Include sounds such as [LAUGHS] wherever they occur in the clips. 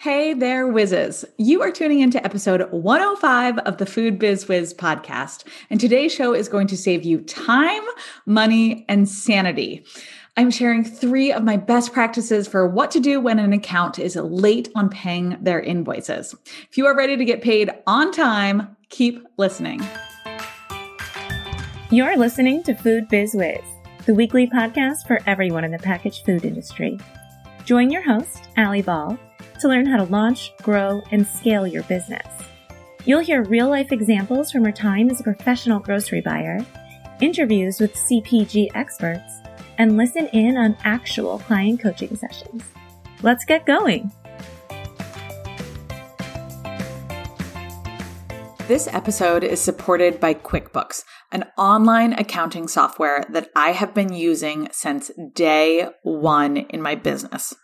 Hey there, whizzes. You are tuning into episode 105 of the Food Biz Wiz podcast. And today's show is going to save you time, money, and sanity. I'm sharing three of my best practices for what to do when an account is late on paying their invoices. If you are ready to get paid on time, keep listening. You're listening to Food Biz Wiz, the weekly podcast for everyone in the packaged food industry. Join your host, Ali Ball to learn how to launch, grow, and scale your business. You'll hear real life examples from her time as a professional grocery buyer, interviews with CPG experts, and listen in on actual client coaching sessions. Let's get going. This episode is supported by QuickBooks, an online accounting software that I have been using since day one in my business.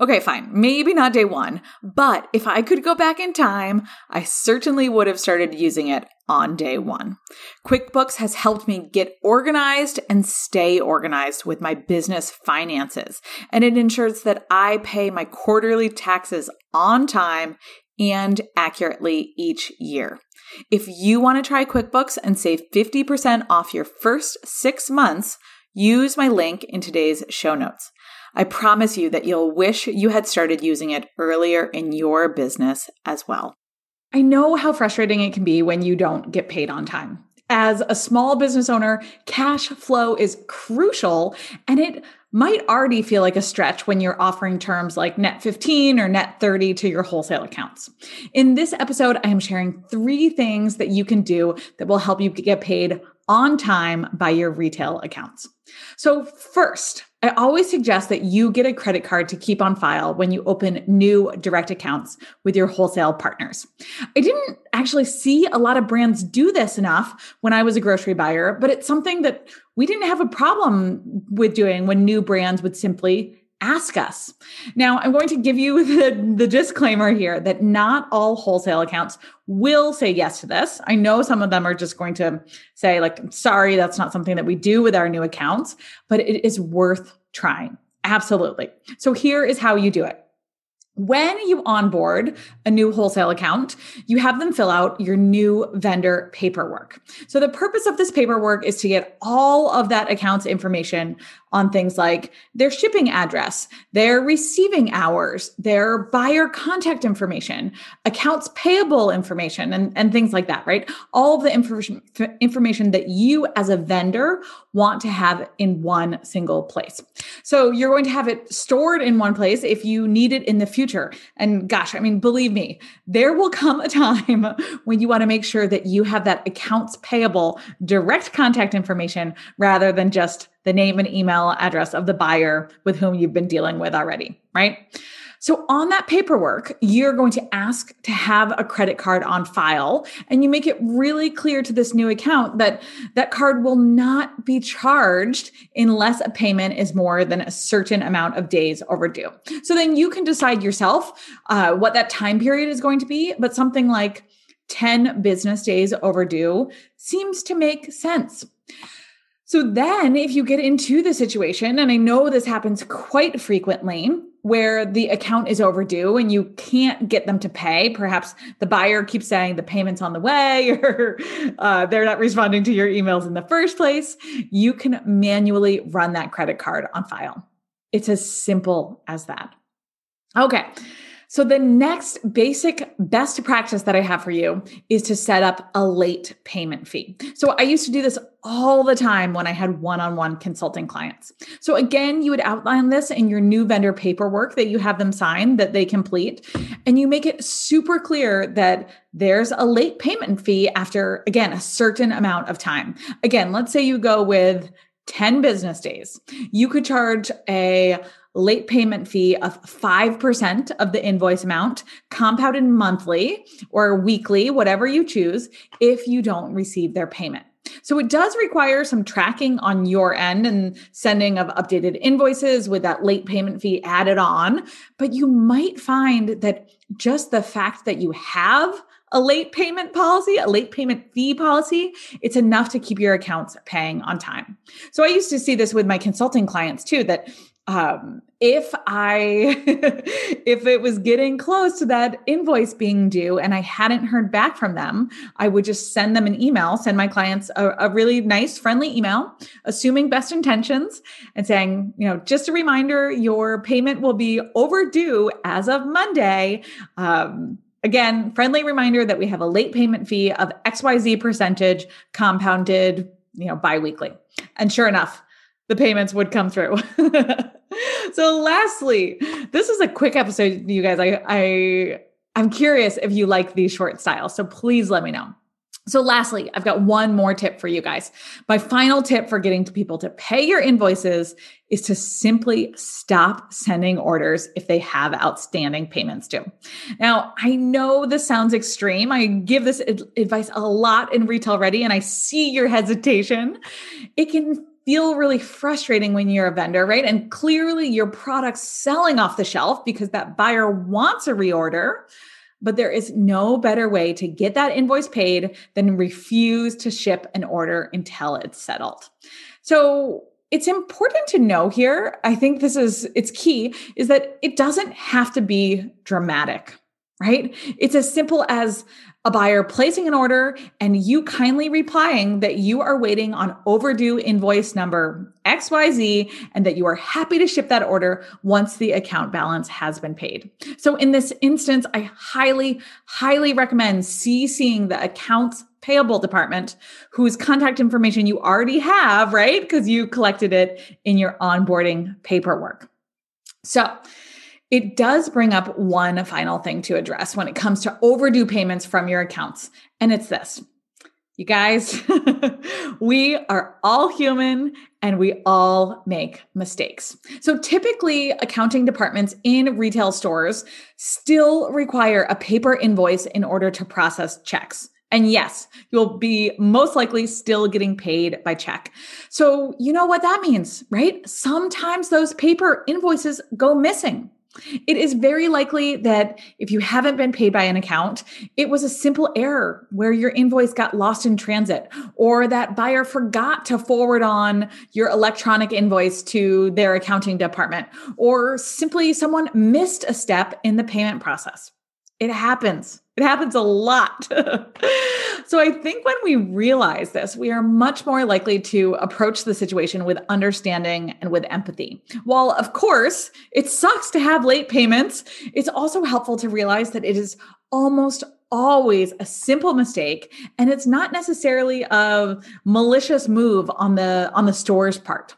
Okay, fine. Maybe not day one, but if I could go back in time, I certainly would have started using it on day one. QuickBooks has helped me get organized and stay organized with my business finances, and it ensures that I pay my quarterly taxes on time and accurately each year. If you want to try QuickBooks and save 50% off your first six months, use my link in today's show notes. I promise you that you'll wish you had started using it earlier in your business as well. I know how frustrating it can be when you don't get paid on time. As a small business owner, cash flow is crucial and it might already feel like a stretch when you're offering terms like net 15 or net 30 to your wholesale accounts. In this episode, I am sharing three things that you can do that will help you get paid on time by your retail accounts. So, first, I always suggest that you get a credit card to keep on file when you open new direct accounts with your wholesale partners. I didn't actually see a lot of brands do this enough when I was a grocery buyer, but it's something that we didn't have a problem with doing when new brands would simply ask us. Now, I'm going to give you [LAUGHS] the, the disclaimer here that not all wholesale accounts will say yes to this. I know some of them are just going to say, like, sorry, that's not something that we do with our new accounts, but it is worth trying. Absolutely. So here is how you do it. When you onboard a new wholesale account, you have them fill out your new vendor paperwork. So, the purpose of this paperwork is to get all of that account's information on things like their shipping address, their receiving hours, their buyer contact information, accounts payable information, and, and things like that, right? All of the information, information that you as a vendor want to have in one single place. So you're going to have it stored in one place if you need it in the future. And gosh, I mean, believe me, there will come a time [LAUGHS] when you want to make sure that you have that accounts payable direct contact information rather than just the name and email address of the buyer with whom you've been dealing with already, right? So on that paperwork, you're going to ask to have a credit card on file and you make it really clear to this new account that that card will not be charged unless a payment is more than a certain amount of days overdue. So then you can decide yourself uh, what that time period is going to be, but something like 10 business days overdue seems to make sense. So then, if you get into the situation, and I know this happens quite frequently, where the account is overdue and you can't get them to pay, perhaps the buyer keeps saying the payment's on the way [LAUGHS] or uh, they're not responding to your emails in the first place, you can manually run that credit card on file. It's as simple as that. Okay. So, the next basic best practice that I have for you is to set up a late payment fee. So, I used to do this all the time when I had one on one consulting clients. So, again, you would outline this in your new vendor paperwork that you have them sign that they complete, and you make it super clear that there's a late payment fee after, again, a certain amount of time. Again, let's say you go with 10 business days. You could charge a late payment fee of 5% of the invoice amount, compounded monthly or weekly, whatever you choose, if you don't receive their payment. So it does require some tracking on your end and sending of updated invoices with that late payment fee added on. But you might find that just the fact that you have a late payment policy, a late payment fee policy, it's enough to keep your accounts paying on time. So I used to see this with my consulting clients too, that um, if I [LAUGHS] if it was getting close to that invoice being due and I hadn't heard back from them, I would just send them an email, send my clients a, a really nice, friendly email, assuming best intentions, and saying, you know, just a reminder, your payment will be overdue as of Monday. Um, Again, friendly reminder that we have a late payment fee of XYZ percentage compounded, you know, biweekly. And sure enough, the payments would come through. [LAUGHS] so lastly, this is a quick episode, you guys. I I I'm curious if you like these short styles. So please let me know. So, lastly, I've got one more tip for you guys. My final tip for getting people to pay your invoices is to simply stop sending orders if they have outstanding payments due. Now, I know this sounds extreme. I give this advice a lot in Retail Ready, and I see your hesitation. It can feel really frustrating when you're a vendor, right? And clearly your product's selling off the shelf because that buyer wants a reorder but there is no better way to get that invoice paid than refuse to ship an order until it's settled. So it's important to know here, I think this is it's key is that it doesn't have to be dramatic, right? It's as simple as a buyer placing an order and you kindly replying that you are waiting on overdue invoice number XYZ and that you are happy to ship that order once the account balance has been paid. So in this instance, I highly, highly recommend CCing the accounts payable department whose contact information you already have, right? Because you collected it in your onboarding paperwork. So it does bring up one final thing to address when it comes to overdue payments from your accounts, and it's this. You guys, [LAUGHS] we are all human and we all make mistakes. So typically, accounting departments in retail stores still require a paper invoice in order to process checks. And yes, you'll be most likely still getting paid by check. So, you know what that means, right? Sometimes those paper invoices go missing. It is very likely that if you haven't been paid by an account, it was a simple error where your invoice got lost in transit, or that buyer forgot to forward on your electronic invoice to their accounting department, or simply someone missed a step in the payment process. It happens. It happens a lot. [LAUGHS] so I think when we realize this, we are much more likely to approach the situation with understanding and with empathy. While, of course, it sucks to have late payments, it's also helpful to realize that it is almost always a simple mistake and it's not necessarily a malicious move on the on the store's part.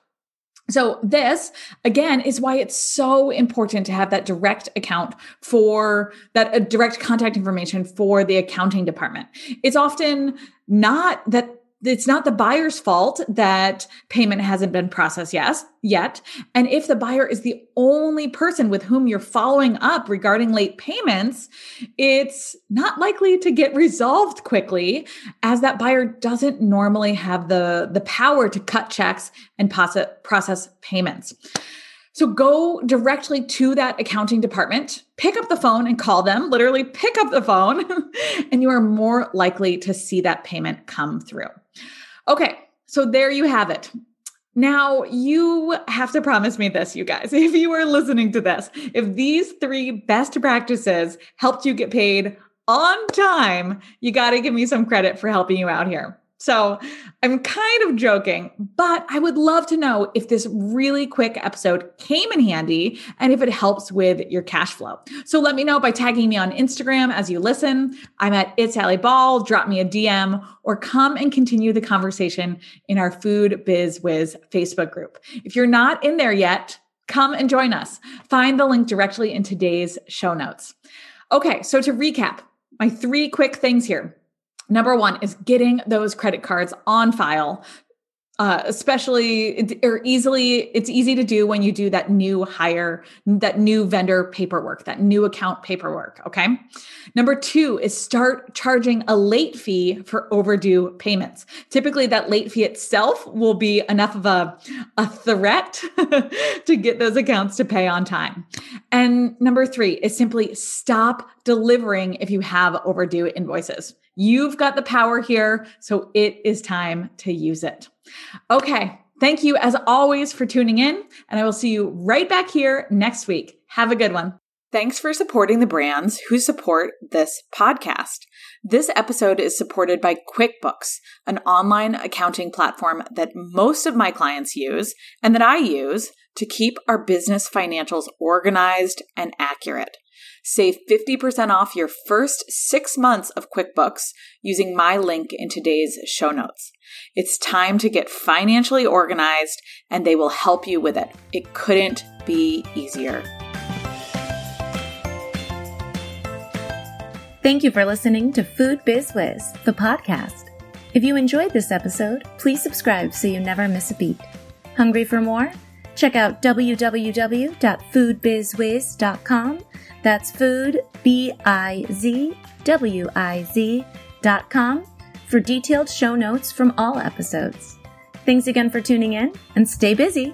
So this again is why it's so important to have that direct account for that uh, direct contact information for the accounting department. It's often not that it's not the buyer's fault that payment hasn't been processed yes, yet. And if the buyer is the only person with whom you're following up regarding late payments, it's not likely to get resolved quickly as that buyer doesn't normally have the, the power to cut checks and process payments. So go directly to that accounting department, pick up the phone and call them, literally pick up the phone, [LAUGHS] and you are more likely to see that payment come through. Okay, so there you have it. Now, you have to promise me this, you guys, [LAUGHS] if you are listening to this, if these three best practices helped you get paid on time, you got to give me some credit for helping you out here. So I'm kind of joking, but I would love to know if this really quick episode came in handy and if it helps with your cash flow. So let me know by tagging me on Instagram as you listen. I'm at It's Allie Ball. Drop me a DM or come and continue the conversation in our Food Biz Wiz Facebook group. If you're not in there yet, come and join us. Find the link directly in today's show notes. Okay, so to recap, my three quick things here. Number one is getting those credit cards on file uh, especially or easily it's easy to do when you do that new hire that new vendor paperwork that new account paperwork okay? Number two is start charging a late fee for overdue payments. Typically that late fee itself will be enough of a, a threat [LAUGHS] to get those accounts to pay on time. And number three is simply stop delivering if you have overdue invoices You've got the power here, so it is time to use it. Okay, Thank you, as always, for tuning in, and I will see you right back here next week. Have a good one. Thanks for supporting the brands who support this podcast. This episode is supported by QuickBooks, an online accounting platform that most of my clients use and that I use to keep our business financials organized and accurate. Save 50% off your first six months of QuickBooks using my link in today's show notes. It's time to get financially organized and they will help you with it. It couldn't be easier. Thank you for listening to Food Biz Wiz, the podcast. If you enjoyed this episode, please subscribe so you never miss a beat. Hungry for more? Check out www.foodbizwiz.com. That's food, B I Z W I Z.com for detailed show notes from all episodes. Thanks again for tuning in and stay busy.